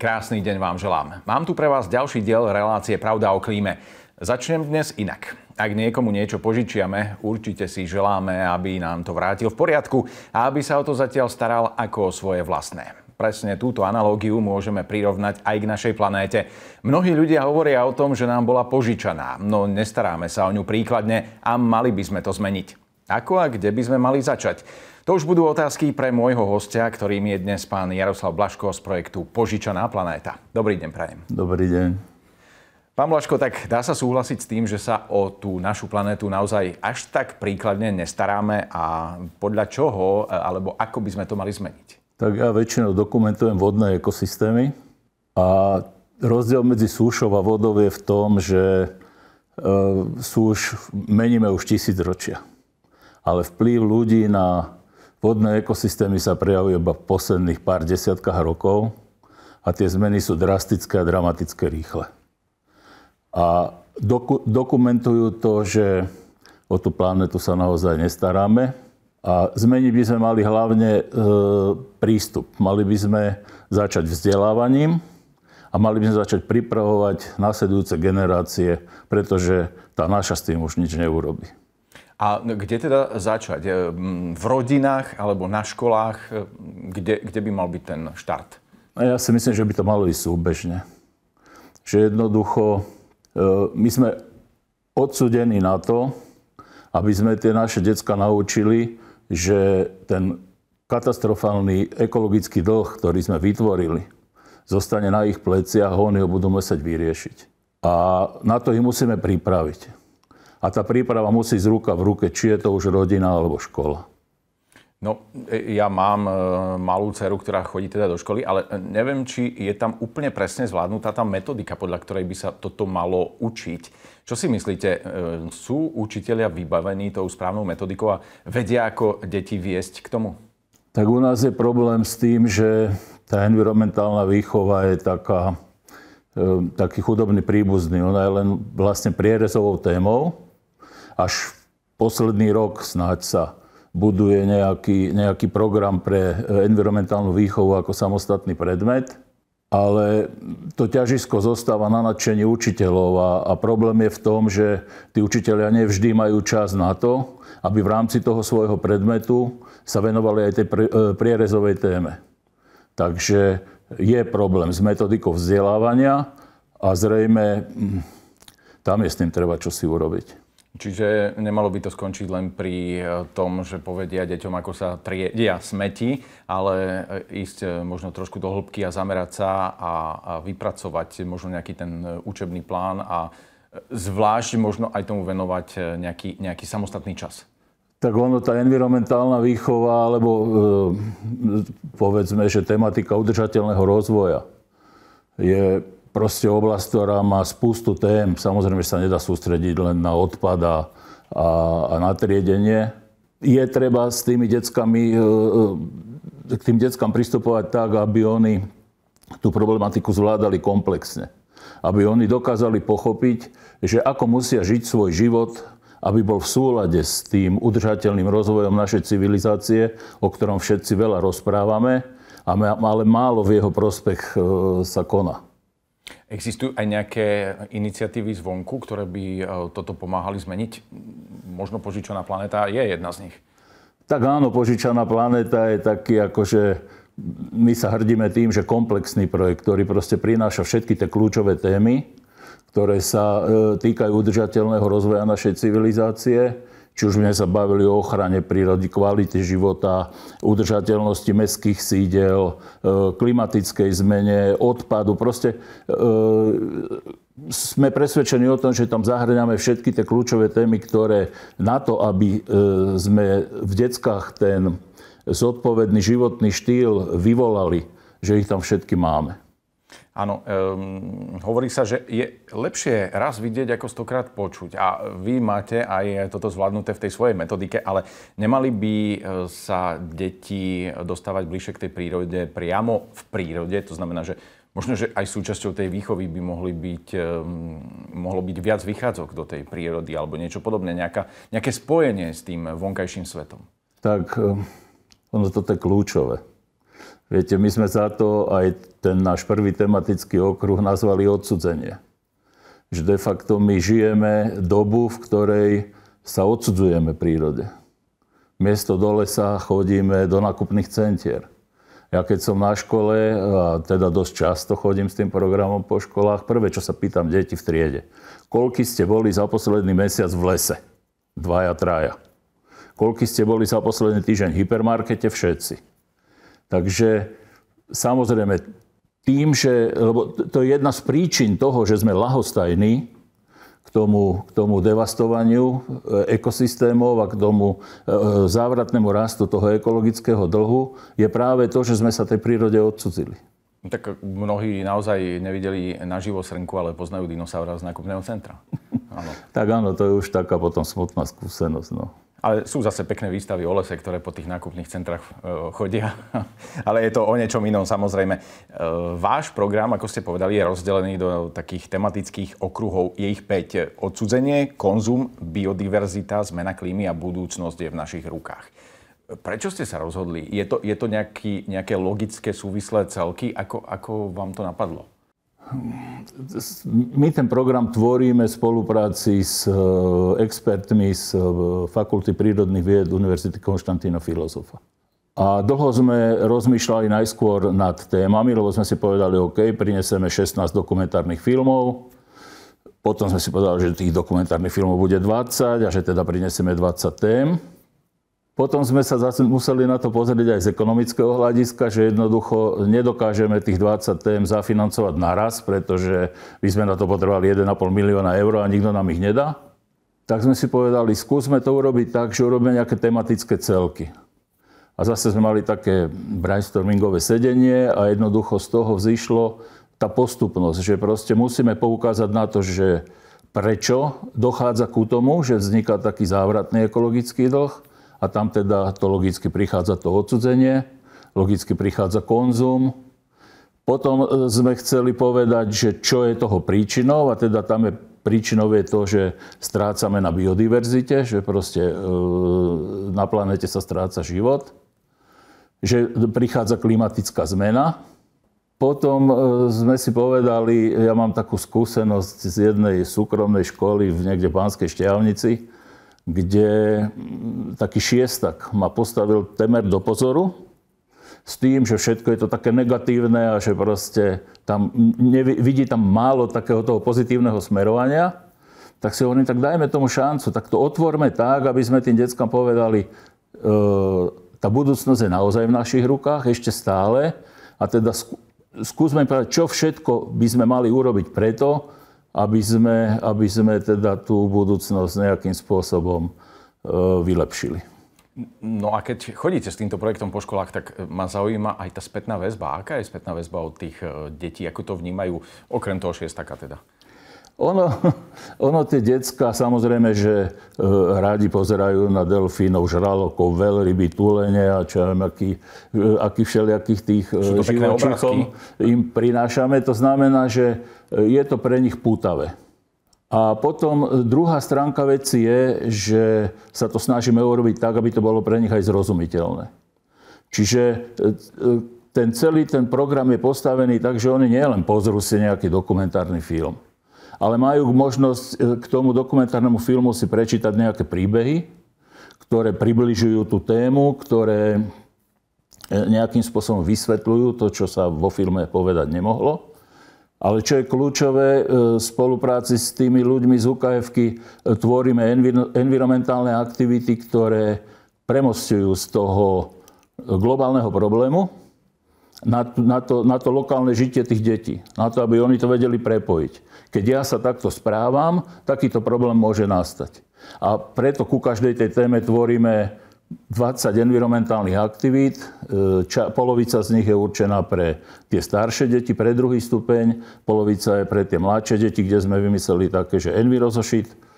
Krásny deň vám želám. Mám tu pre vás ďalší diel relácie Pravda o klíme. Začnem dnes inak. Ak niekomu niečo požičiame, určite si želáme, aby nám to vrátil v poriadku a aby sa o to zatiaľ staral ako o svoje vlastné. Presne túto analógiu môžeme prirovnať aj k našej planéte. Mnohí ľudia hovoria o tom, že nám bola požičaná, no nestaráme sa o ňu príkladne a mali by sme to zmeniť. Ako a kde by sme mali začať? To už budú otázky pre môjho hostia, ktorým je dnes pán Jaroslav Blaško z projektu Požičaná planéta. Dobrý deň, prajem. Dobrý deň. Pán Blaško, tak dá sa súhlasiť s tým, že sa o tú našu planétu naozaj až tak príkladne nestaráme a podľa čoho alebo ako by sme to mali zmeniť? Tak ja väčšinou dokumentujem vodné ekosystémy a rozdiel medzi súšou a vodou je v tom, že e, súš meníme už tisíc ročia. Ale vplyv ľudí na Vodné ekosystémy sa prejavujú iba v posledných pár desiatkách rokov a tie zmeny sú drastické a dramatické rýchle. A doku- dokumentujú to, že o tú planetu sa naozaj nestaráme a zmeniť by sme mali hlavne e, prístup. Mali by sme začať vzdelávaním a mali by sme začať pripravovať následujúce generácie, pretože tá naša s tým už nič neurobi. A kde teda začať? E, v rodinách alebo na školách? E, kde, kde by mal byť ten štart? Ja si myslím, že by to malo ísť súbežne. Že jednoducho e, my sme odsudení na to, aby sme tie naše decka naučili, že ten katastrofálny ekologický dlh, ktorý sme vytvorili, zostane na ich pleciach a oni ho budú musieť vyriešiť. A na to ich musíme pripraviť. A tá príprava musí ísť ruka v ruke, či je to už rodina alebo škola. No, e, ja mám e, malú dceru, ktorá chodí teda do školy, ale e, neviem, či je tam úplne presne zvládnutá tá metodika, podľa ktorej by sa toto malo učiť. Čo si myslíte, sú učitelia vybavení tou správnou metodikou a vedia, ako deti viesť k tomu? Tak u nás je problém s tým, že tá environmentálna výchova je taká, taký chudobný príbuzný. Ona je len vlastne prierezovou témou až posledný rok snáď sa buduje nejaký, nejaký program pre environmentálnu výchovu ako samostatný predmet, ale to ťažisko zostáva na nadšení učiteľov a, a problém je v tom, že tí učiteľia nevždy majú čas na to, aby v rámci toho svojho predmetu sa venovali aj tej e, prierezovej téme. Takže je problém s metodikou vzdelávania a zrejme hm, tam je s tým treba čosi urobiť. Čiže nemalo by to skončiť len pri eh, tom, že povedia deťom, ako sa triedia smeti, ale eh, ísť eh, možno trošku do hĺbky a zamerať sa a, vypracovať možno nejaký ten učebný plán a zvlášť možno aj tomu venovať nejaký, nejaký samostatný čas. Tak ono, tá environmentálna výchova, alebo e, povedzme, že tematika udržateľného rozvoja je proste oblasť, ktorá má spustu tém. Samozrejme, sa nedá sústrediť len na odpad a, a, a na triedenie. Je treba s tými deckami, e, e, k tým deckám pristupovať tak, aby oni tú problematiku zvládali komplexne. Aby oni dokázali pochopiť, že ako musia žiť svoj život, aby bol v súlade s tým udržateľným rozvojom našej civilizácie, o ktorom všetci veľa rozprávame, ale málo v jeho prospech e, sa koná. Existujú aj nejaké iniciatívy zvonku, ktoré by e, toto pomáhali zmeniť? Možno požičaná planéta je jedna z nich. Tak áno, požičaná planéta je taký akože my sa hrdíme tým, že komplexný projekt, ktorý proste prináša všetky tie kľúčové témy, ktoré sa e, týkajú udržateľného rozvoja našej civilizácie či už sme sa bavili o ochrane prírody, kvalite života, udržateľnosti mestských sídel, e, klimatickej zmene, odpadu. Proste e, sme presvedčení o tom, že tam zahrňame všetky tie kľúčové témy, ktoré na to, aby e, sme v deckách ten zodpovedný životný štýl vyvolali, že ich tam všetky máme. Áno, um, hovorí sa, že je lepšie raz vidieť, ako stokrát počuť. A vy máte aj toto zvládnuté v tej svojej metodike, ale nemali by e, sa deti dostávať bližšie k tej prírode priamo v prírode? To znamená, že možno, že aj súčasťou tej výchovy by mohli byť, um, mohlo byť viac vychádzok do tej prírody alebo niečo podobné, nejaká, nejaké spojenie s tým vonkajším svetom. Tak e, ono toto je kľúčové Viete, my sme za to aj ten náš prvý tematický okruh nazvali odsudzenie. Že de facto my žijeme dobu, v ktorej sa odsudzujeme prírode. Miesto do lesa chodíme do nákupných centier. Ja keď som na škole, a teda dosť často chodím s tým programom po školách, prvé, čo sa pýtam deti v triede, koľky ste boli za posledný mesiac v lese? Dvaja, traja. Koľky ste boli za posledný týždeň v hypermarkete? Všetci. Takže samozrejme, tým, že, lebo to je jedna z príčin toho, že sme lahostajní, k tomu, k tomu devastovaniu e, ekosystémov a k tomu e, závratnému rastu toho ekologického dlhu, je práve to, že sme sa tej prírode odcudzili. Tak mnohí naozaj nevideli naživo srnku, ale poznajú dinosaura z nákupného centra. Áno. tak áno, to je už taká potom smutná skúsenosť. No. Ale sú zase pekné výstavy o lese, ktoré po tých nákupných centrách e, chodia. Ale je to o niečom inom samozrejme. E, váš program, ako ste povedali, je rozdelený do takých tematických okruhov. Je ich 5. Odsudzenie, konzum, biodiverzita, zmena klímy a budúcnosť je v našich rukách. Prečo ste sa rozhodli? Je to, je to nejaký, nejaké logické súvislé celky? Ako, ako vám to napadlo? My ten program tvoríme v spolupráci s e, expertmi z e, Fakulty prírodných vied Univerzity Konštantína Filozofa. A dlho sme rozmýšľali najskôr nad témami, lebo sme si povedali, OK, prinesieme 16 dokumentárnych filmov, potom sme si povedali, že tých dokumentárnych filmov bude 20 a že teda prinesieme 20 tém. Potom sme sa zase museli na to pozrieť aj z ekonomického hľadiska, že jednoducho nedokážeme tých 20 tém zafinancovať naraz, pretože by sme na to potrebovali 1,5 milióna eur a nikto nám ich nedá. Tak sme si povedali, skúsme to urobiť tak, že urobíme nejaké tematické celky. A zase sme mali také brainstormingové sedenie a jednoducho z toho vzýšlo tá postupnosť, že proste musíme poukázať na to, že prečo dochádza ku tomu, že vzniká taký závratný ekologický dlh, a tam teda to logicky prichádza to odsudzenie, logicky prichádza konzum. Potom e, sme chceli povedať, že čo je toho príčinou a teda tam je príčinou je to, že strácame na biodiverzite, že proste e, na planete sa stráca život, že prichádza klimatická zmena. Potom e, sme si povedali, ja mám takú skúsenosť z jednej súkromnej školy v niekde Banskej Šťavnici, kde mm, taký šiestak ma postavil temer do pozoru s tým, že všetko je to také negatívne a že proste tam nevi, vidí tam málo takého toho pozitívneho smerovania, tak si hovorím, tak dajme tomu šancu, tak to otvorme tak, aby sme tým deckám povedali, e, tá budúcnosť je naozaj v našich rukách ešte stále. A teda skúsme povedať, čo všetko by sme mali urobiť preto, aby sme, aby sme teda tú budúcnosť nejakým spôsobom e, vylepšili. No a keď chodíte s týmto projektom po školách, tak ma zaujíma aj tá spätná väzba. Aká je spätná väzba od tých e, detí? Ako to vnímajú, okrem toho šiestaka teda? Ono, ono tie decka samozrejme, že e, rádi pozerajú na delfínov, žralokov, veľryby, tulene a čo viem, aký, e, aký všelijakých tých e, im prinášame. To znamená, že e, je to pre nich pútavé. A potom druhá stránka veci je, že sa to snažíme urobiť tak, aby to bolo pre nich aj zrozumiteľné. Čiže e, ten celý ten program je postavený tak, že oni nielen pozrú si nejaký dokumentárny film, ale majú možnosť e, k tomu dokumentárnemu filmu si prečítať nejaké príbehy, ktoré približujú tú tému, ktoré e, nejakým spôsobom vysvetľujú to, čo sa vo filme povedať nemohlo. Ale čo je kľúčové, e, v spolupráci s tými ľuďmi z ukf tvoríme environmentálne aktivity, ktoré premostujú z toho globálneho problému na, na, to, na to lokálne žitie tých detí. Na to, aby oni to vedeli prepojiť. Keď ja sa takto správam, takýto problém môže nastať. A preto ku každej tej téme tvoríme 20 environmentálnych aktivít. E, ča, polovica z nich je určená pre tie staršie deti, pre druhý stupeň. Polovica je pre tie mladšie deti, kde sme vymysleli také, že envirozošit.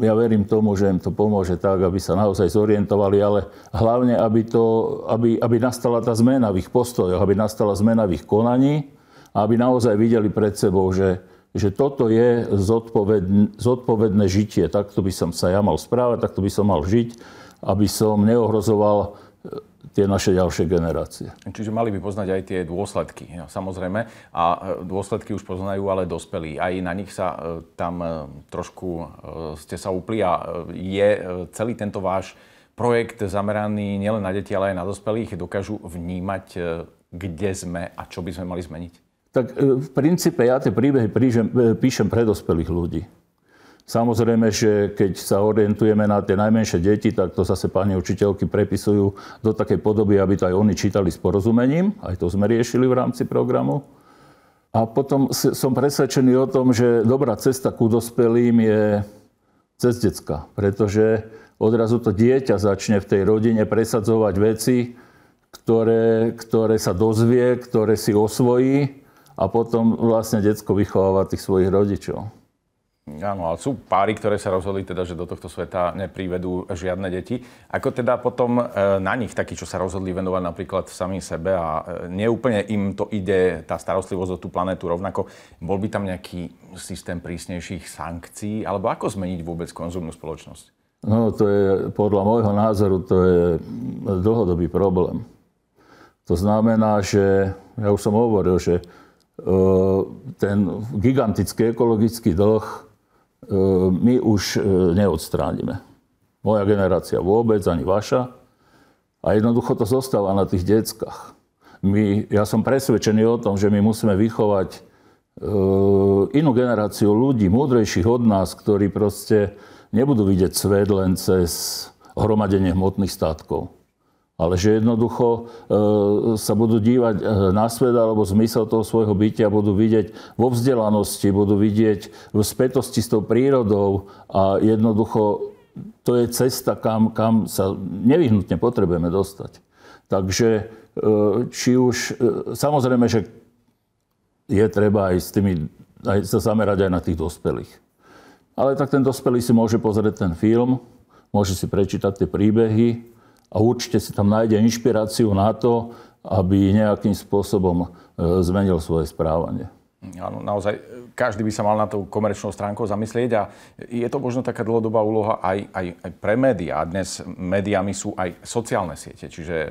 Ja verím tomu, že im to pomôže tak, aby sa naozaj zorientovali, ale hlavne, aby, to, aby, aby nastala tá zmena v ich postojoch, aby nastala zmena v ich konaní a aby naozaj videli pred sebou, že, že toto je zodpovedné, zodpovedné žitie. Takto by som sa ja mal správať, takto by som mal žiť, aby som neohrozoval tie naše ďalšie generácie. Čiže mali by poznať aj tie dôsledky, ja, samozrejme. A e, dôsledky už poznajú ale dospelí. Aj na nich sa e, tam e, trošku ste sa upli a je celý tento váš projekt zameraný nielen na deti, ale aj na dospelých. Dokážu vnímať, kde sme a čo by sme mali zmeniť? Tak v princípe ja tie príbehy píšem pre dospelých ľudí. Samozrejme, že keď sa orientujeme na tie najmenšie deti, tak to zase pani učiteľky prepisujú do takej podoby, aby to aj oni čítali s porozumením. Aj to sme riešili v rámci programu. A potom som presvedčený o tom, že dobrá cesta ku dospelým je cez decka. Pretože odrazu to dieťa začne v tej rodine presadzovať veci, ktoré, ktoré sa dozvie, ktoré si osvojí a potom vlastne detsko vychováva tých svojich rodičov. Áno, ale sú páry, ktoré sa rozhodli teda, že do tohto sveta neprivedú žiadne deti. Ako teda potom e, na nich, takí, čo sa rozhodli venovať napríklad samým sebe a e, neúplne im to ide, tá starostlivosť o tú planetu rovnako, bol by tam nejaký systém prísnejších sankcií, alebo ako zmeniť vôbec konzumnú spoločnosť? No, to je, podľa môjho názoru, to je dlhodobý problém. To znamená, že, ja už som hovoril, že e, ten gigantický ekologický dlh my už e, neodstránime. Moja generácia vôbec, ani vaša. A jednoducho to zostáva na tých deckách. My, ja som presvedčený o tom, že my musíme vychovať e, inú generáciu ľudí, múdrejších od nás, ktorí proste nebudú vidieť svet len cez hromadenie hmotných statkov ale že jednoducho e, sa budú dívať e, na svet alebo zmysel toho svojho bytia budú vidieť vo vzdelanosti, budú vidieť v spätosti s tou prírodou a jednoducho to je cesta, kam, kam sa nevyhnutne potrebujeme dostať. Takže e, či už, samozrejme, že je treba aj s tými, aj sa zamerať aj na tých dospelých. Ale tak ten dospelý si môže pozrieť ten film, môže si prečítať tie príbehy, a určite si tam nájde inšpiráciu na to, aby nejakým spôsobom e, zmenil svoje správanie. Áno, naozaj každý by sa mal na tú komerčnou stránkou zamyslieť a je to možno taká dlhodobá úloha aj, aj, aj pre médiá. Dnes médiami sú aj sociálne siete, čiže e,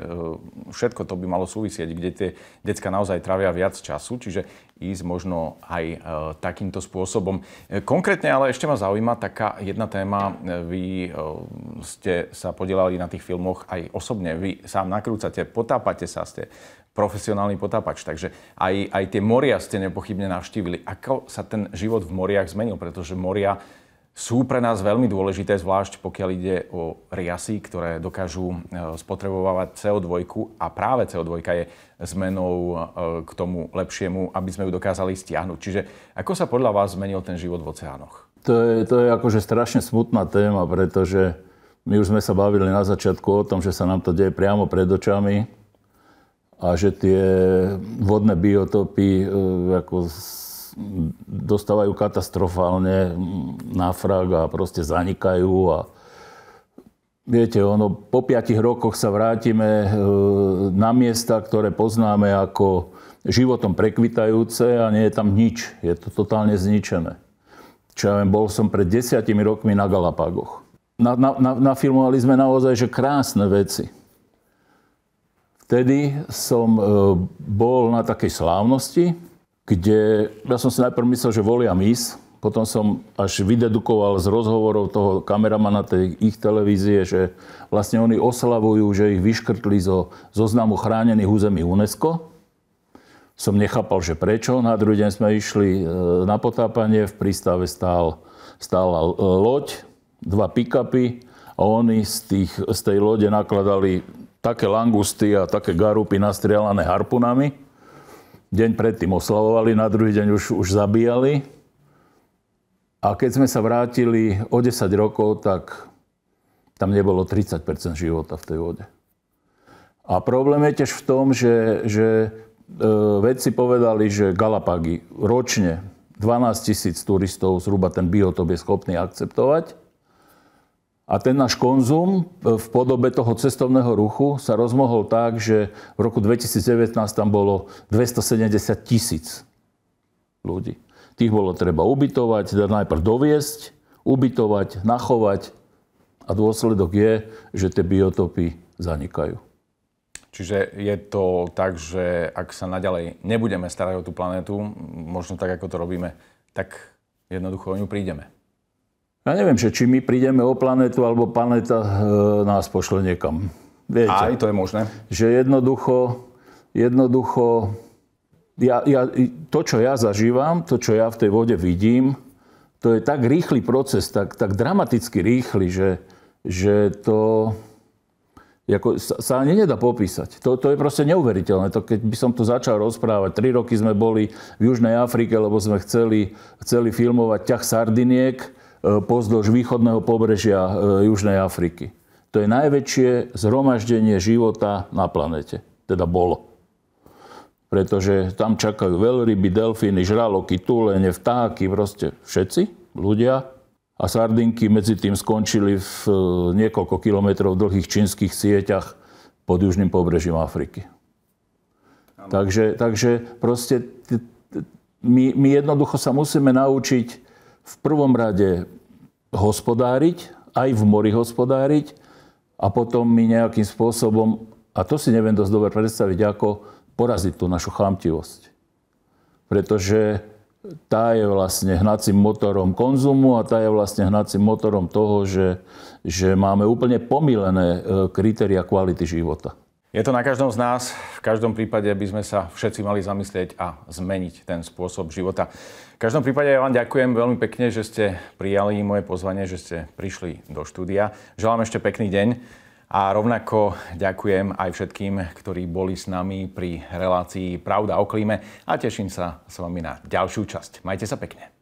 všetko to by malo súvisieť, kde tie decka naozaj trávia viac času, čiže ísť možno aj e, takýmto spôsobom. Konkrétne ale ešte ma zaujíma taká jedna téma. Vy ste sa podielali na tých filmoch aj osobne. Vy sám nakrúcate, potápate sa, ste profesionálny potápač. Takže aj, aj tie moria ste nepochybne navštívili. Ako sa ten život v moriach zmenil? Pretože moria sú pre nás veľmi dôležité, zvlášť pokiaľ ide o riasy, ktoré dokážu e, spotrebovať CO2 a práve CO2 je zmenou e, k tomu lepšiemu, aby sme ju dokázali stiahnuť. Čiže ako sa podľa vás zmenil ten život v oceánoch? To je, to je akože strašne smutná téma, pretože my už sme sa bavili na začiatku o tom, že sa nám to deje priamo pred očami a že tie vodné biotopy e, ako dostávajú katastrofálne náfrag a proste zanikajú a viete, ono, po piatich rokoch sa vrátime e, na miesta, ktoré poznáme ako životom prekvitajúce a nie je tam nič. Je to totálne zničené. Čo ja viem, bol som pred desiatimi rokmi na Galapagoch. Na, na, na, nafilmovali sme naozaj že krásne veci Vtedy som e, bol na takej slávnosti, kde ja som si najprv myslel, že volia mis, potom som až vydedukoval z rozhovorov toho kameramana tej ich televízie, že vlastne oni oslavujú, že ich vyškrtli zo zoznamu chránených území UNESCO. Som nechápal, že prečo. Na druhý deň sme išli e, na potápanie, v prístave stál, stála e, loď, dva pick-upy a oni z, tých, z tej lode nakladali také langusty a také garupy nastrielané harpunami. Deň predtým oslavovali, na druhý deň už, už zabíjali. A keď sme sa vrátili o 10 rokov, tak tam nebolo 30% života v tej vode. A problém je tiež v tom, že, že e, vedci povedali, že Galapagy ročne 12 tisíc turistov zhruba ten biotop je schopný akceptovať. A ten náš konzum e, v podobe toho cestovného ruchu sa rozmohol tak, že v roku 2019 tam bolo 270 tisíc ľudí. Tých bolo treba ubytovať, teda najprv doviesť, ubytovať, nachovať a dôsledok je, že tie biotopy zanikajú. Čiže je to tak, že ak sa naďalej nebudeme starať o tú planétu, možno tak, ako to robíme, tak jednoducho o ňu prídeme. Ja neviem, že či my prídeme o planetu, alebo planéta e, nás pošle niekam. Viete, Aj to je možné. Že jednoducho, jednoducho ja, ja, to, čo ja zažívam, to, čo ja v tej vode vidím, to je tak rýchly proces, tak, tak dramaticky rýchly, že, že to, ako, sa, sa ani nedá popísať. To, to je proste neuveriteľné. To, keď by som to začal rozprávať, tri roky sme boli v Južnej Afrike, lebo sme chceli, chceli filmovať ťah sardiniek pozdĺž východného pobrežia e, Južnej Afriky. To je najväčšie zhromaždenie života na planete. Teda bolo. Pretože tam čakajú veľryby, delfíny, žraloky, túlene, vtáky, proste všetci ľudia a sardinky medzi tým skončili v e, niekoľko kilometrov dlhých čínskych sieťach pod južným pobrežím Afriky. Takže, takže proste my, my jednoducho sa musíme naučiť v prvom rade hospodáriť, aj v mori hospodáriť a potom my nejakým spôsobom, a to si neviem dosť dobre predstaviť, ako poraziť tú našu chamtivosť. Pretože tá je vlastne hnacím motorom konzumu a tá je vlastne hnacím motorom toho, že, že máme úplne pomílené e, kritéria kvality života. Je to na každom z nás. V každom prípade by sme sa všetci mali zamyslieť a zmeniť ten spôsob života. V každom prípade ja vám ďakujem veľmi pekne, že ste prijali moje pozvanie, že ste prišli do štúdia. Želám ešte pekný deň. A rovnako ďakujem aj všetkým, ktorí boli s nami pri relácii Pravda o klíme a teším sa s vami na ďalšiu časť. Majte sa pekne.